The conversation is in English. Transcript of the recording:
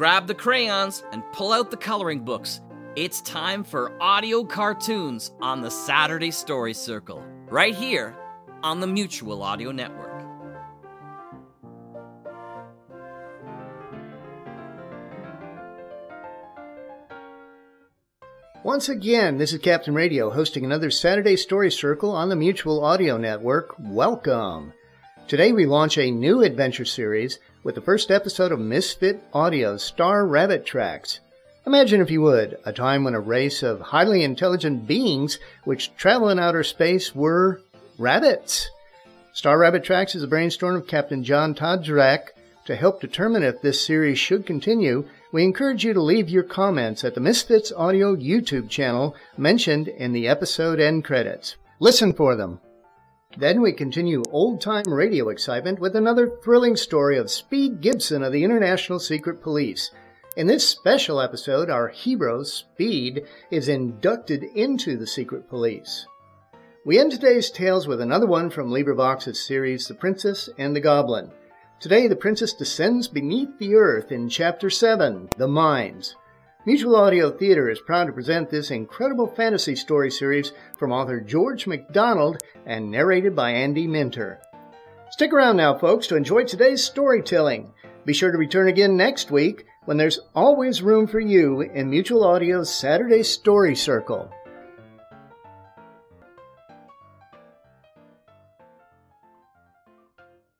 grab the crayons and pull out the coloring books. It's time for audio cartoons on the Saturday Story Circle, right here on the Mutual Audio Network. Once again, this is Captain Radio hosting another Saturday Story Circle on the Mutual Audio Network. Welcome! Today we launch a new adventure series with the first episode of Misfit Audio's Star Rabbit Tracks. Imagine, if you would, a time when a race of highly intelligent beings which travel in outer space were rabbits. Star Rabbit Tracks is a brainstorm of Captain John Todrak. To help determine if this series should continue, we encourage you to leave your comments at the Misfits Audio YouTube channel mentioned in the episode end credits. Listen for them. Then we continue old time radio excitement with another thrilling story of Speed Gibson of the International Secret Police. In this special episode, our hero, Speed, is inducted into the Secret Police. We end today's tales with another one from LibriVox's series The Princess and the Goblin. Today, the princess descends beneath the earth in Chapter 7 The Mines. Mutual Audio Theater is proud to present this incredible fantasy story series from author George MacDonald and narrated by Andy Minter. Stick around now, folks, to enjoy today's storytelling. Be sure to return again next week when there's always room for you in Mutual Audio's Saturday Story Circle.